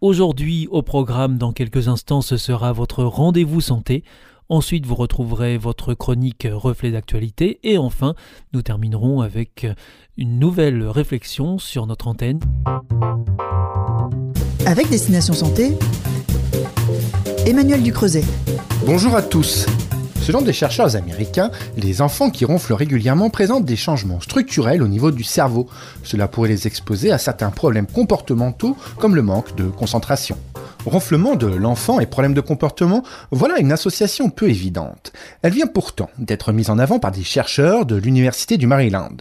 Aujourd'hui, au programme, dans quelques instants, ce sera votre rendez-vous santé. Ensuite, vous retrouverez votre chronique reflet d'actualité. Et enfin, nous terminerons avec une nouvelle réflexion sur notre antenne. Avec Destination Santé, Emmanuel Ducreuset. Bonjour à tous. Selon des chercheurs américains, les enfants qui ronflent régulièrement présentent des changements structurels au niveau du cerveau. Cela pourrait les exposer à certains problèmes comportementaux comme le manque de concentration. Ronflement de l'enfant et problèmes de comportement, voilà une association peu évidente. Elle vient pourtant d'être mise en avant par des chercheurs de l'Université du Maryland.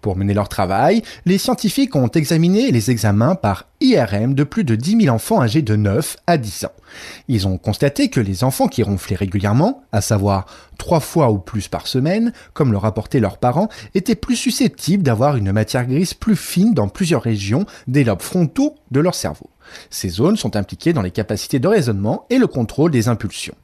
Pour mener leur travail, les scientifiques ont examiné les examens par IRM de plus de 10 000 enfants âgés de 9 à 10 ans. Ils ont constaté que les enfants qui ronflaient régulièrement, à savoir trois fois ou plus par semaine, comme le rapportaient leurs parents, étaient plus susceptibles d'avoir une matière grise plus fine dans plusieurs régions des lobes frontaux de leur cerveau. Ces zones sont impliquées dans les capacités de raisonnement et le contrôle des impulsions.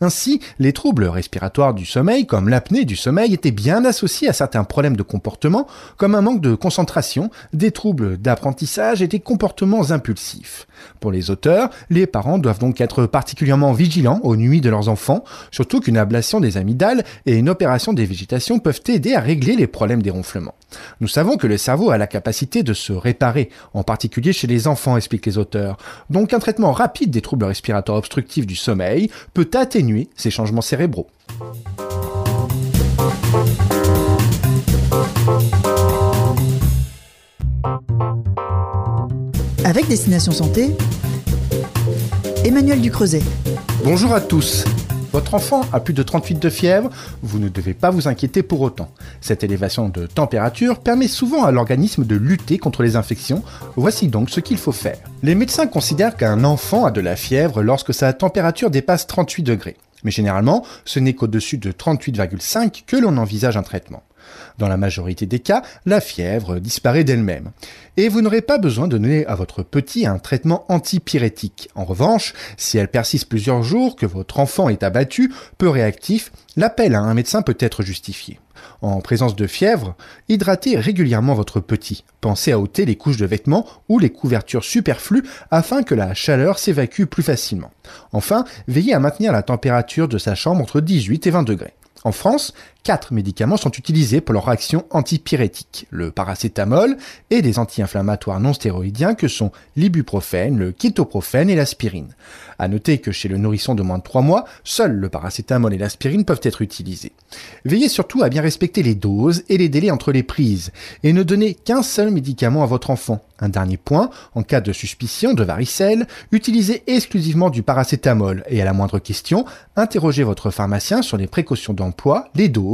Ainsi, les troubles respiratoires du sommeil, comme l'apnée du sommeil, étaient bien associés à certains problèmes de comportement, comme un manque de concentration, des troubles d'apprentissage et des comportements impulsifs. Pour les auteurs, les parents doivent donc être particulièrement vigilants aux nuits de leurs enfants, surtout qu'une ablation des amygdales et une opération des végétations peuvent aider à régler les problèmes des ronflements. Nous savons que le cerveau a la capacité de se réparer, en particulier chez les enfants, expliquent les auteurs. Donc un traitement rapide des troubles respiratoires obstructifs du sommeil peut atténuer ces changements cérébraux. Avec Destination Santé, Emmanuel Ducreuset. Bonjour à tous. Votre enfant a plus de 38 de fièvre, vous ne devez pas vous inquiéter pour autant. Cette élévation de température permet souvent à l'organisme de lutter contre les infections. Voici donc ce qu'il faut faire. Les médecins considèrent qu'un enfant a de la fièvre lorsque sa température dépasse 38 degrés. Mais généralement, ce n'est qu'au-dessus de 38,5 que l'on envisage un traitement. Dans la majorité des cas, la fièvre disparaît d'elle-même. Et vous n'aurez pas besoin de donner à votre petit un traitement antipyrétique. En revanche, si elle persiste plusieurs jours, que votre enfant est abattu, peu réactif, l'appel à un médecin peut être justifié. En présence de fièvre, hydratez régulièrement votre petit. Pensez à ôter les couches de vêtements ou les couvertures superflues afin que la chaleur s'évacue plus facilement. Enfin, veillez à maintenir la température de sa chambre entre 18 et 20 degrés. En France, quatre médicaments sont utilisés pour leur action antipyrétique, le paracétamol et des anti-inflammatoires non stéroïdiens que sont l'ibuprofène, le kétoprophène et l'aspirine. À noter que chez le nourrisson de moins de 3 mois, seuls le paracétamol et l'aspirine peuvent être utilisés. Veillez surtout à bien respecter les doses et les délais entre les prises et ne donnez qu'un seul médicament à votre enfant. Un dernier point, en cas de suspicion de varicelle, utilisez exclusivement du paracétamol et à la moindre question, interrogez votre pharmacien sur les précautions d'emploi, les doses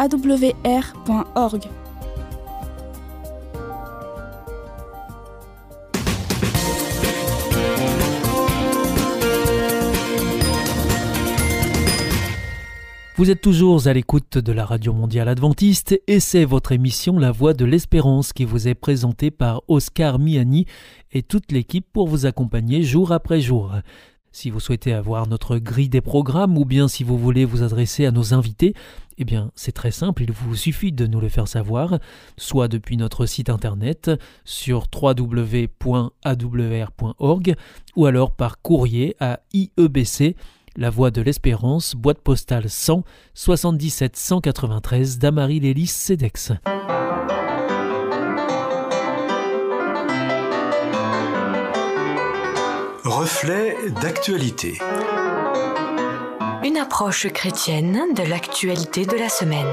awr.org. Vous êtes toujours à l'écoute de la Radio Mondiale Adventiste et c'est votre émission La Voix de l'Espérance qui vous est présentée par Oscar Miani et toute l'équipe pour vous accompagner jour après jour. Si vous souhaitez avoir notre grille des programmes ou bien si vous voulez vous adresser à nos invités, eh bien c'est très simple, il vous suffit de nous le faire savoir, soit depuis notre site internet sur www.awr.org ou alors par courrier à IEBC, La Voix de l'Espérance, boîte postale 100 77 193 Damary Lélis Cedex. Reflet d'actualité. Une approche chrétienne de l'actualité de la semaine.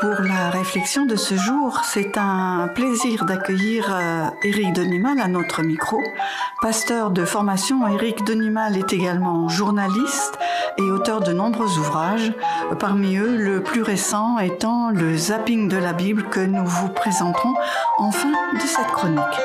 Pour la réflexion de ce jour, c'est un plaisir d'accueillir euh, Éric Denimal à notre micro. Pasteur de formation, Éric Denimal est également journaliste et auteur de nombreux ouvrages, parmi eux le plus récent étant le zapping de la Bible que nous vous présenterons en fin de cette chronique.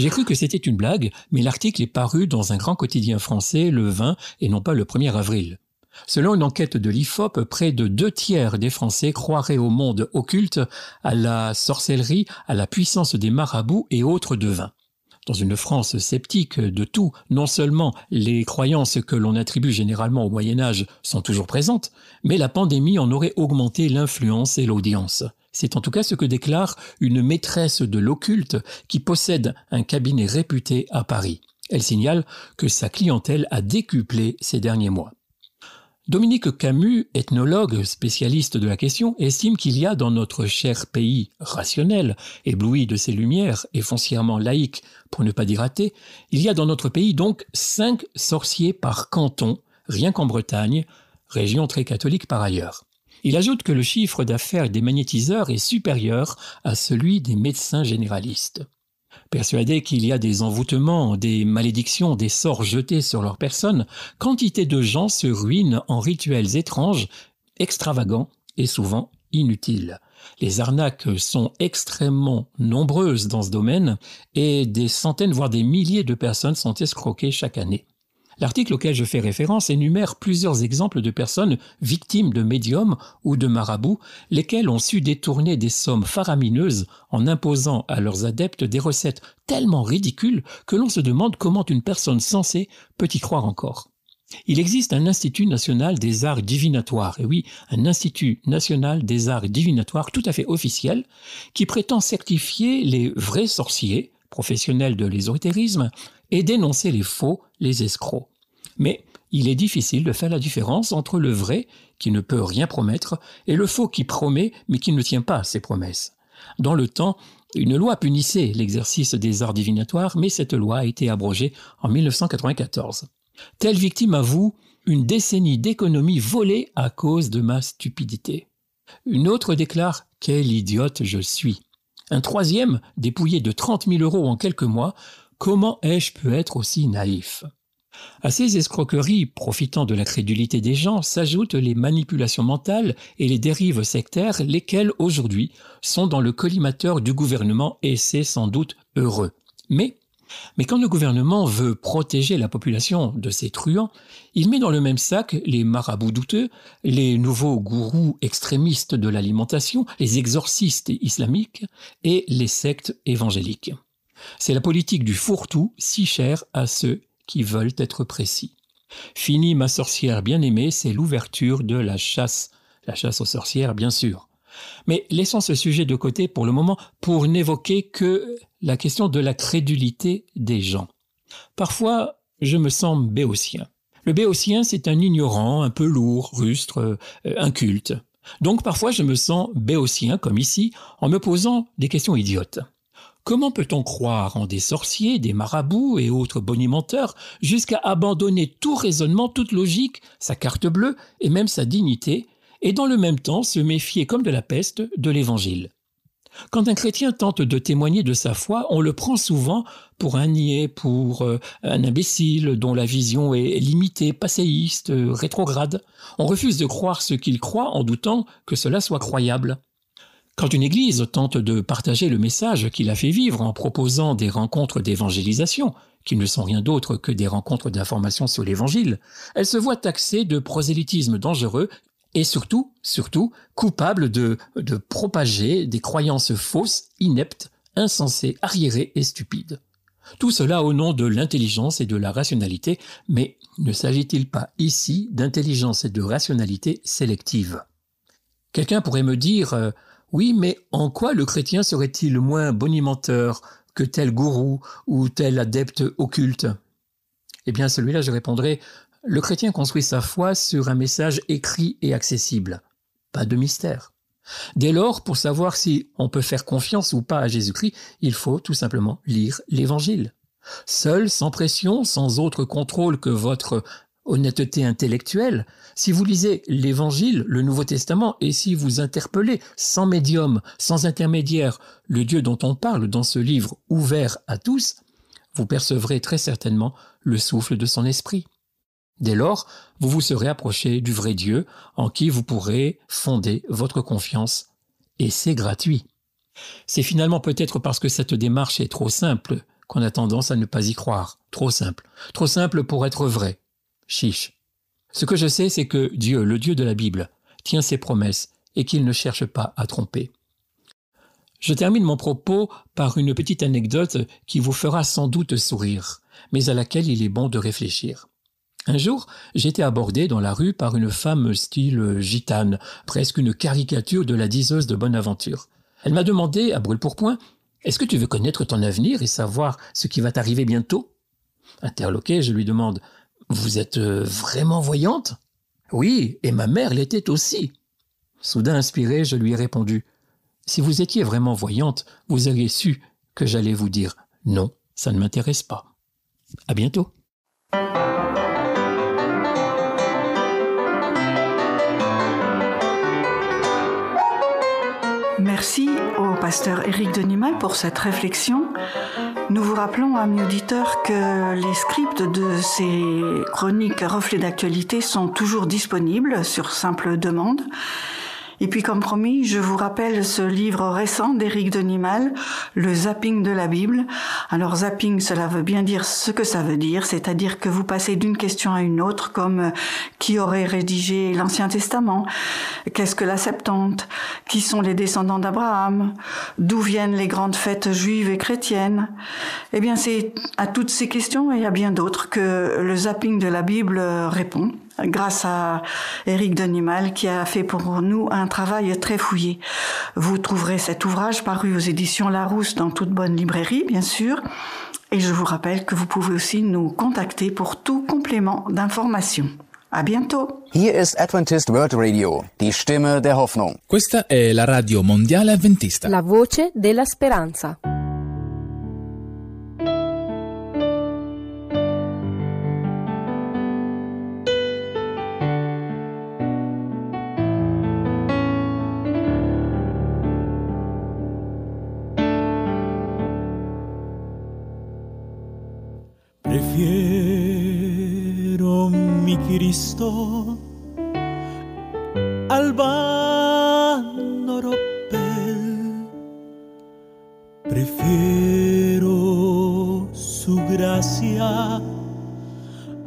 J'ai cru que c'était une blague, mais l'article est paru dans un grand quotidien français le 20 et non pas le 1er avril. Selon une enquête de l'IFOP, près de deux tiers des Français croiraient au monde occulte, à la sorcellerie, à la puissance des marabouts et autres devins. Dans une France sceptique de tout, non seulement les croyances que l'on attribue généralement au Moyen Âge sont toujours présentes, mais la pandémie en aurait augmenté l'influence et l'audience. C'est en tout cas ce que déclare une maîtresse de l'occulte qui possède un cabinet réputé à Paris. Elle signale que sa clientèle a décuplé ces derniers mois. Dominique Camus, ethnologue spécialiste de la question, estime qu'il y a dans notre cher pays rationnel, ébloui de ses lumières et foncièrement laïque, pour ne pas dire athée, il y a dans notre pays donc cinq sorciers par canton, rien qu'en Bretagne, région très catholique par ailleurs. Il ajoute que le chiffre d'affaires des magnétiseurs est supérieur à celui des médecins généralistes. Persuadés qu'il y a des envoûtements, des malédictions, des sorts jetés sur leur personne, quantité de gens se ruinent en rituels étranges, extravagants et souvent inutiles. Les arnaques sont extrêmement nombreuses dans ce domaine et des centaines voire des milliers de personnes sont escroquées chaque année. L'article auquel je fais référence énumère plusieurs exemples de personnes victimes de médiums ou de marabouts, lesquels ont su détourner des sommes faramineuses en imposant à leurs adeptes des recettes tellement ridicules que l'on se demande comment une personne sensée peut y croire encore. Il existe un Institut national des arts divinatoires, et oui, un Institut national des arts divinatoires tout à fait officiel, qui prétend certifier les vrais sorciers, professionnels de l'ésotérisme, et dénoncer les faux, les escrocs. Mais il est difficile de faire la différence entre le vrai, qui ne peut rien promettre, et le faux qui promet, mais qui ne tient pas ses promesses. Dans le temps, une loi punissait l'exercice des arts divinatoires, mais cette loi a été abrogée en 1994. Telle victime avoue une décennie d'économie volée à cause de ma stupidité. Une autre déclare Quel idiote je suis. Un troisième, dépouillé de 30 000 euros en quelques mois, Comment ai-je pu être aussi naïf? À ces escroqueries profitant de la crédulité des gens s'ajoutent les manipulations mentales et les dérives sectaires, lesquelles aujourd'hui sont dans le collimateur du gouvernement et c'est sans doute heureux. Mais mais quand le gouvernement veut protéger la population de ces truands, il met dans le même sac les marabouts douteux, les nouveaux gourous extrémistes de l'alimentation, les exorcistes islamiques et les sectes évangéliques. C'est la politique du fourre-tout si chère à ceux qui veulent être précis. Fini ma sorcière bien-aimée, c'est l'ouverture de la chasse. La chasse aux sorcières, bien sûr. Mais laissons ce sujet de côté pour le moment pour n'évoquer que la question de la crédulité des gens. Parfois, je me sens béotien. Le béotien, c'est un ignorant, un peu lourd, rustre, euh, inculte. Donc parfois, je me sens béotien, comme ici, en me posant des questions idiotes. Comment peut-on croire en des sorciers, des marabouts et autres bonimenteurs jusqu'à abandonner tout raisonnement, toute logique, sa carte bleue et même sa dignité, et dans le même temps se méfier comme de la peste de l'Évangile? Quand un chrétien tente de témoigner de sa foi, on le prend souvent pour un niais, pour euh, un imbécile dont la vision est limitée, passéiste, rétrograde. On refuse de croire ce qu'il croit en doutant que cela soit croyable. Quand une Église tente de partager le message qu'il a fait vivre en proposant des rencontres d'évangélisation, qui ne sont rien d'autre que des rencontres d'information sur l'Évangile, elle se voit taxée de prosélytisme dangereux et surtout, surtout, coupable de, de propager des croyances fausses, ineptes, insensées, arriérées et stupides. Tout cela au nom de l'intelligence et de la rationalité, mais ne s'agit-il pas ici d'intelligence et de rationalité sélective? Quelqu'un pourrait me dire euh, oui, mais en quoi le chrétien serait-il moins bonimenteur que tel gourou ou tel adepte occulte? Eh bien, celui-là, je répondrai, le chrétien construit sa foi sur un message écrit et accessible. Pas de mystère. Dès lors, pour savoir si on peut faire confiance ou pas à Jésus-Christ, il faut tout simplement lire l'Évangile. Seul, sans pression, sans autre contrôle que votre honnêteté intellectuelle, si vous lisez l'Évangile, le Nouveau Testament, et si vous interpellez, sans médium, sans intermédiaire, le Dieu dont on parle dans ce livre ouvert à tous, vous percevrez très certainement le souffle de son esprit. Dès lors, vous vous serez approché du vrai Dieu en qui vous pourrez fonder votre confiance. Et c'est gratuit. C'est finalement peut-être parce que cette démarche est trop simple qu'on a tendance à ne pas y croire. Trop simple. Trop simple pour être vrai. Chiche. Ce que je sais, c'est que Dieu, le Dieu de la Bible, tient ses promesses et qu'il ne cherche pas à tromper. Je termine mon propos par une petite anecdote qui vous fera sans doute sourire, mais à laquelle il est bon de réfléchir. Un jour, j'étais abordé dans la rue par une femme style gitane, presque une caricature de la diseuse de Bonaventure. Elle m'a demandé, à brûle-pourpoint, Est-ce que tu veux connaître ton avenir et savoir ce qui va t'arriver bientôt? Interloqué, je lui demande Vous êtes euh, vraiment voyante? Oui, et ma mère l'était aussi. Soudain inspiré, je lui ai répondu Si vous étiez vraiment voyante, vous auriez su que j'allais vous dire Non, ça ne m'intéresse pas. À bientôt. Merci au pasteur Éric Denimal pour cette réflexion. Nous vous rappelons, amis auditeurs, que les scripts de ces chroniques reflets d'actualité sont toujours disponibles sur simple demande. Et puis, comme promis, je vous rappelle ce livre récent d'Éric Denimal, Le zapping de la Bible. Alors, zapping, cela veut bien dire ce que ça veut dire, c'est-à-dire que vous passez d'une question à une autre, comme euh, qui aurait rédigé l'Ancien Testament, qu'est-ce que la Septante, qui sont les descendants d'Abraham, d'où viennent les grandes fêtes juives et chrétiennes? Eh bien, c'est à toutes ces questions et à bien d'autres que le zapping de la Bible répond grâce à Éric Denimal qui a fait pour nous un travail très fouillé. Vous trouverez cet ouvrage paru aux éditions Larousse dans toute bonne librairie, bien sûr. Et je vous rappelle que vous pouvez aussi nous contacter pour tout complément d'information. À bientôt. Hier ist Adventist World Radio, die Stimme der Hoffnung. Questa è la radio mondiale adventista. La voce della speranza. Cristo al vano ropel. Prefiero su gracia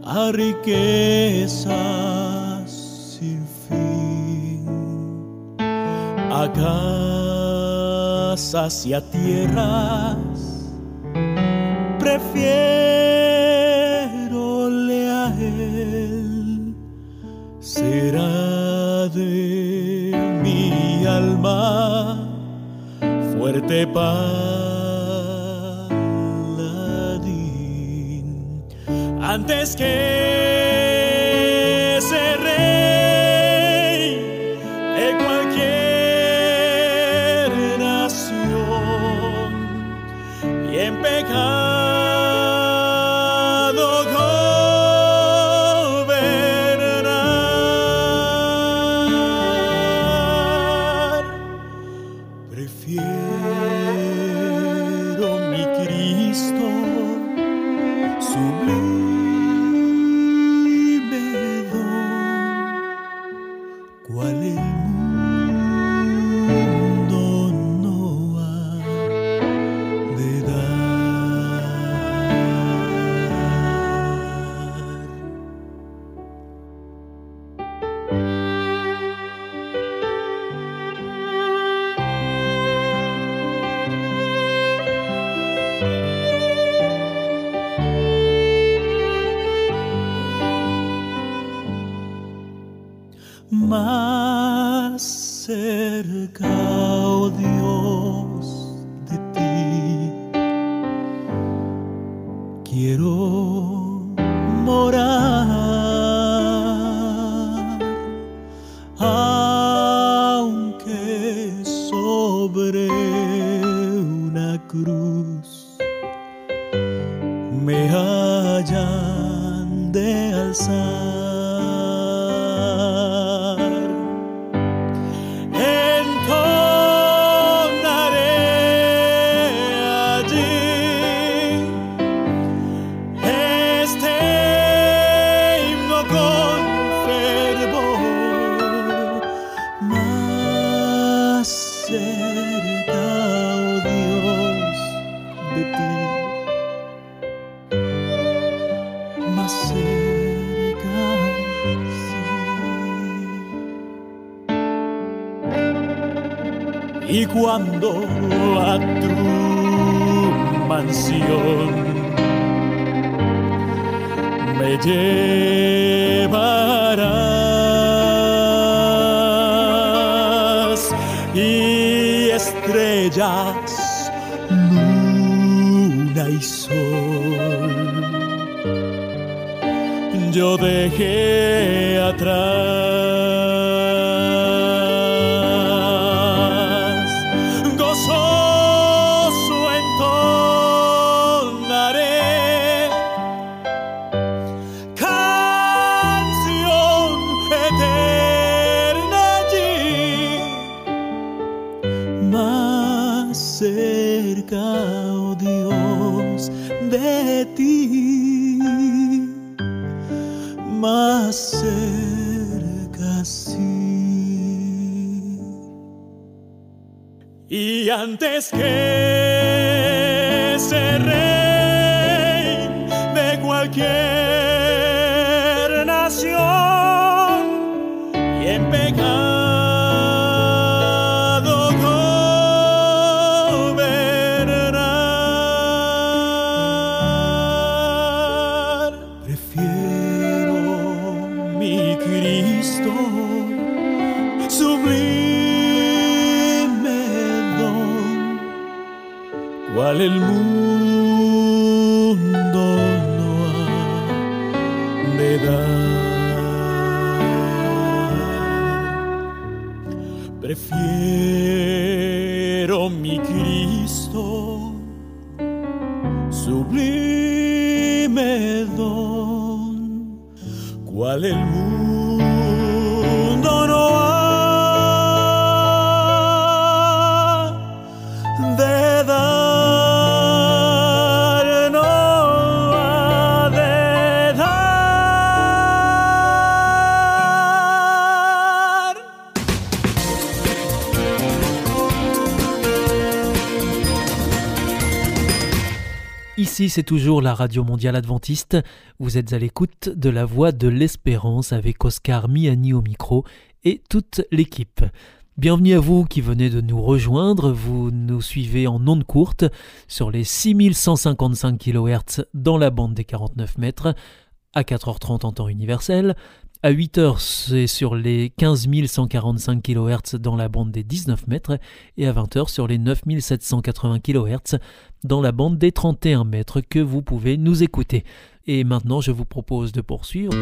a riquezas sin fin, a casas y a tierras. Fuerte paladín. Antes que ese y antes que ser rey de cualquier nación y en pecado gobernar, prefiero mi Cristo sublime Aleluya. Ici, c'est toujours la Radio Mondiale Adventiste. Vous êtes à l'écoute de la Voix de l'Espérance avec Oscar Miani au micro et toute l'équipe. Bienvenue à vous qui venez de nous rejoindre. Vous nous suivez en ondes courtes sur les 6155 kHz dans la bande des 49 mètres, à 4h30 en temps universel. À 8h, c'est sur les 15 145 kHz dans la bande des 19 mètres et à 20h sur les 9 780 kHz dans la bande des 31 mètres que vous pouvez nous écouter. Et maintenant, je vous propose de poursuivre.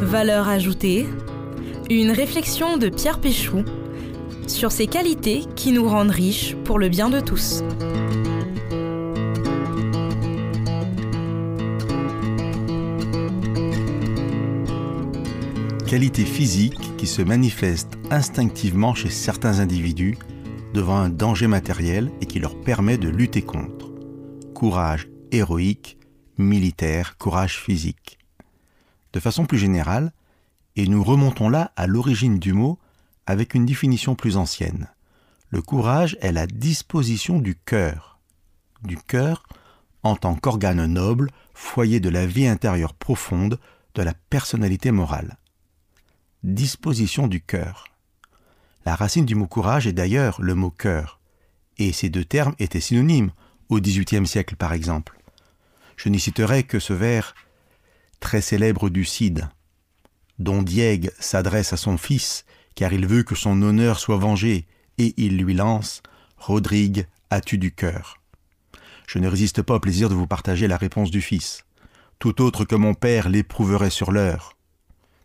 Valeur ajoutée, une réflexion de Pierre Péchou sur ces qualités qui nous rendent riches pour le bien de tous. Qualité physique qui se manifeste instinctivement chez certains individus devant un danger matériel et qui leur permet de lutter contre. Courage héroïque, militaire, courage physique. De façon plus générale, et nous remontons là à l'origine du mot avec une définition plus ancienne. Le courage est la disposition du cœur. Du cœur en tant qu'organe noble, foyer de la vie intérieure profonde, de la personnalité morale. Disposition du cœur. La racine du mot courage est d'ailleurs le mot cœur, et ces deux termes étaient synonymes au XVIIIe siècle par exemple. Je n'y citerai que ce vers très célèbre du Cid, dont Diègue s'adresse à son fils, car il veut que son honneur soit vengé, et il lui lance Rodrigue, as-tu du cœur? Je ne résiste pas au plaisir de vous partager la réponse du fils. Tout autre que mon père l'éprouverait sur l'heure.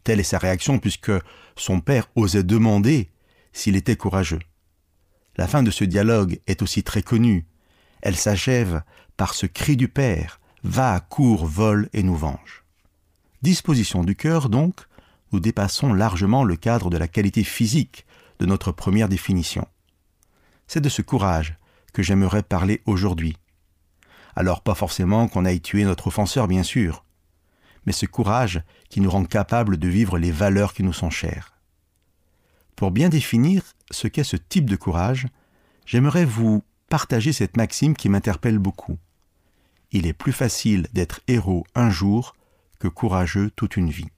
Telle est sa réaction puisque son père osait demander s'il était courageux. La fin de ce dialogue est aussi très connue. Elle s'achève par ce cri du père Va, cours, vole et nous venge. Disposition du cœur, donc, nous dépassons largement le cadre de la qualité physique de notre première définition. C'est de ce courage que j'aimerais parler aujourd'hui. Alors pas forcément qu'on aille tuer notre offenseur, bien sûr, mais ce courage qui nous rend capables de vivre les valeurs qui nous sont chères. Pour bien définir ce qu'est ce type de courage, j'aimerais vous partager cette maxime qui m'interpelle beaucoup. Il est plus facile d'être héros un jour que courageux toute une vie.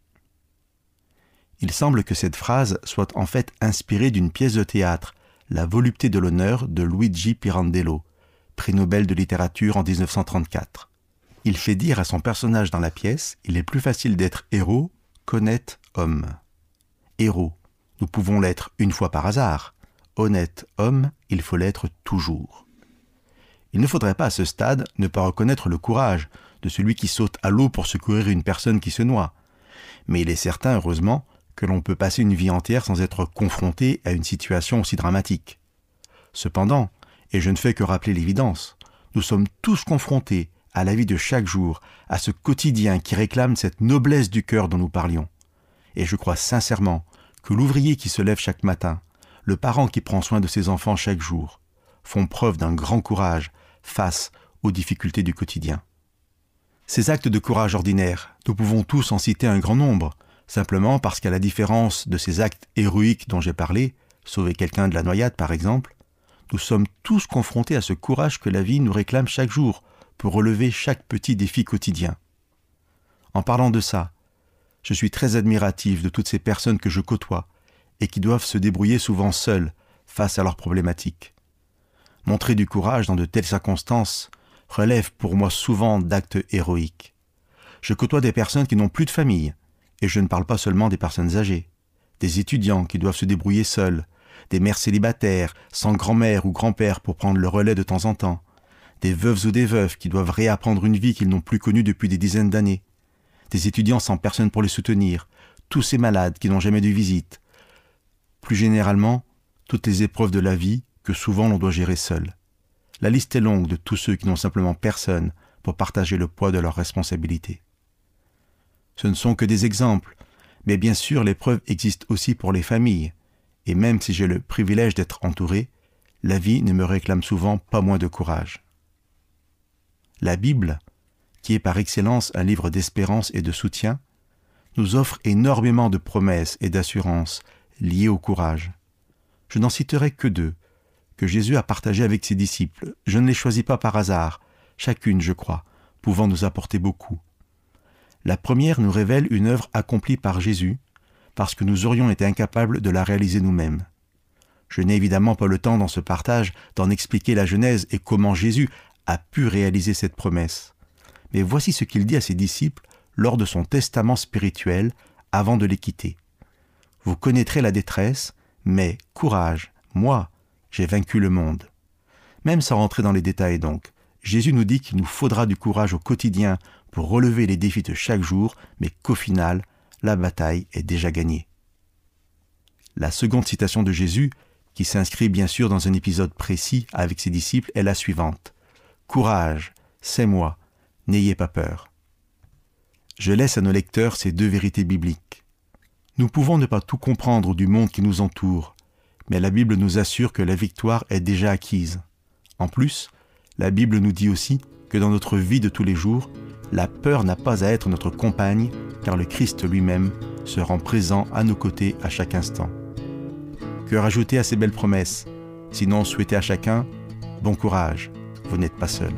Il semble que cette phrase soit en fait inspirée d'une pièce de théâtre, La volupté de l'honneur de Luigi Pirandello, prix Nobel de littérature en 1934. Il fait dire à son personnage dans la pièce Il est plus facile d'être héros qu'honnête homme. Héros, nous pouvons l'être une fois par hasard. Honnête homme, il faut l'être toujours. Il ne faudrait pas à ce stade ne pas reconnaître le courage de celui qui saute à l'eau pour secourir une personne qui se noie. Mais il est certain, heureusement, que l'on peut passer une vie entière sans être confronté à une situation aussi dramatique. Cependant, et je ne fais que rappeler l'évidence, nous sommes tous confrontés à la vie de chaque jour, à ce quotidien qui réclame cette noblesse du cœur dont nous parlions. Et je crois sincèrement que l'ouvrier qui se lève chaque matin, le parent qui prend soin de ses enfants chaque jour, font preuve d'un grand courage face aux difficultés du quotidien. Ces actes de courage ordinaires, nous pouvons tous en citer un grand nombre, simplement parce qu'à la différence de ces actes héroïques dont j'ai parlé, sauver quelqu'un de la noyade par exemple, nous sommes tous confrontés à ce courage que la vie nous réclame chaque jour pour relever chaque petit défi quotidien. En parlant de ça, je suis très admiratif de toutes ces personnes que je côtoie et qui doivent se débrouiller souvent seules face à leurs problématiques. Montrer du courage dans de telles circonstances relève pour moi souvent d'actes héroïques. Je côtoie des personnes qui n'ont plus de famille, et je ne parle pas seulement des personnes âgées, des étudiants qui doivent se débrouiller seuls, des mères célibataires, sans grand-mère ou grand-père pour prendre le relais de temps en temps, des veuves ou des veufs qui doivent réapprendre une vie qu'ils n'ont plus connue depuis des dizaines d'années, des étudiants sans personne pour les soutenir, tous ces malades qui n'ont jamais de visite. Plus généralement, toutes les épreuves de la vie que souvent l'on doit gérer seul. La liste est longue de tous ceux qui n'ont simplement personne pour partager le poids de leurs responsabilités. Ce ne sont que des exemples, mais bien sûr l'épreuve existe aussi pour les familles, et même si j'ai le privilège d'être entouré, la vie ne me réclame souvent pas moins de courage. La Bible, qui est par excellence un livre d'espérance et de soutien, nous offre énormément de promesses et d'assurances liées au courage. Je n'en citerai que deux, que Jésus a partagées avec ses disciples. Je ne les choisis pas par hasard, chacune, je crois, pouvant nous apporter beaucoup. La première nous révèle une œuvre accomplie par Jésus, parce que nous aurions été incapables de la réaliser nous-mêmes. Je n'ai évidemment pas le temps dans ce partage d'en expliquer la Genèse et comment Jésus a pu réaliser cette promesse. Mais voici ce qu'il dit à ses disciples lors de son testament spirituel avant de les quitter. Vous connaîtrez la détresse, mais courage, moi, j'ai vaincu le monde. Même sans rentrer dans les détails donc, Jésus nous dit qu'il nous faudra du courage au quotidien pour relever les défis de chaque jour, mais qu'au final, la bataille est déjà gagnée. La seconde citation de Jésus, qui s'inscrit bien sûr dans un épisode précis avec ses disciples, est la suivante. Courage, c'est moi, n'ayez pas peur. Je laisse à nos lecteurs ces deux vérités bibliques. Nous pouvons ne pas tout comprendre du monde qui nous entoure, mais la Bible nous assure que la victoire est déjà acquise. En plus, la Bible nous dit aussi que dans notre vie de tous les jours, la peur n'a pas à être notre compagne, car le Christ lui-même se rend présent à nos côtés à chaque instant. Que rajouter à ces belles promesses? Sinon, souhaitez à chacun bon courage, vous n'êtes pas seul.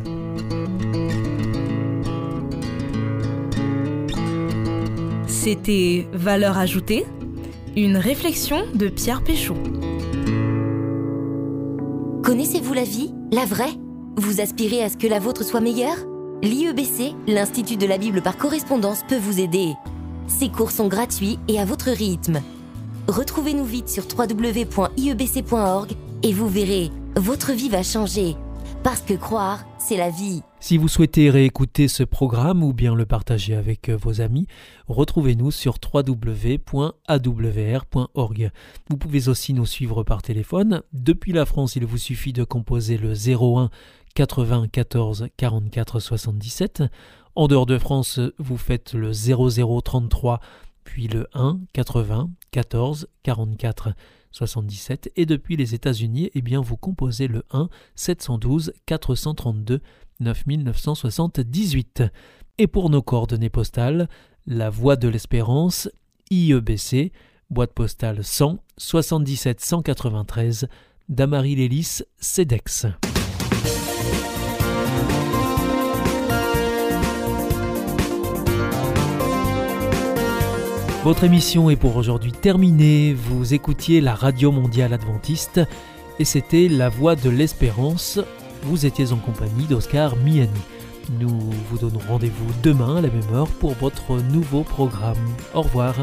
C'était Valeur ajoutée, une réflexion de Pierre Péchaud. Connaissez-vous la vie, la vraie? Vous aspirez à ce que la vôtre soit meilleure? L'IEBC, l'Institut de la Bible par correspondance, peut vous aider. Ces cours sont gratuits et à votre rythme. Retrouvez-nous vite sur www.iebc.org et vous verrez, votre vie va changer. Parce que croire, c'est la vie. Si vous souhaitez réécouter ce programme ou bien le partager avec euh, vos amis, retrouvez-nous sur www.awr.org. Vous pouvez aussi nous suivre par téléphone. Depuis la France, il vous suffit de composer le 01 80 14 44 77. En dehors de France, vous faites le 0033 puis le 1 80 14 44 77 et depuis les États-Unis, eh bien vous composez le 1 712 432 9978. Et pour nos coordonnées postales, la Voie de l'Espérance, IEBC, boîte postale 100 77 193, Damary Lélis, CEDEX. Votre émission est pour aujourd'hui terminée. Vous écoutiez la Radio Mondiale Adventiste et c'était La Voix de l'Espérance. Vous étiez en compagnie d'Oscar Miani. Nous vous donnons rendez-vous demain à la même heure pour votre nouveau programme. Au revoir.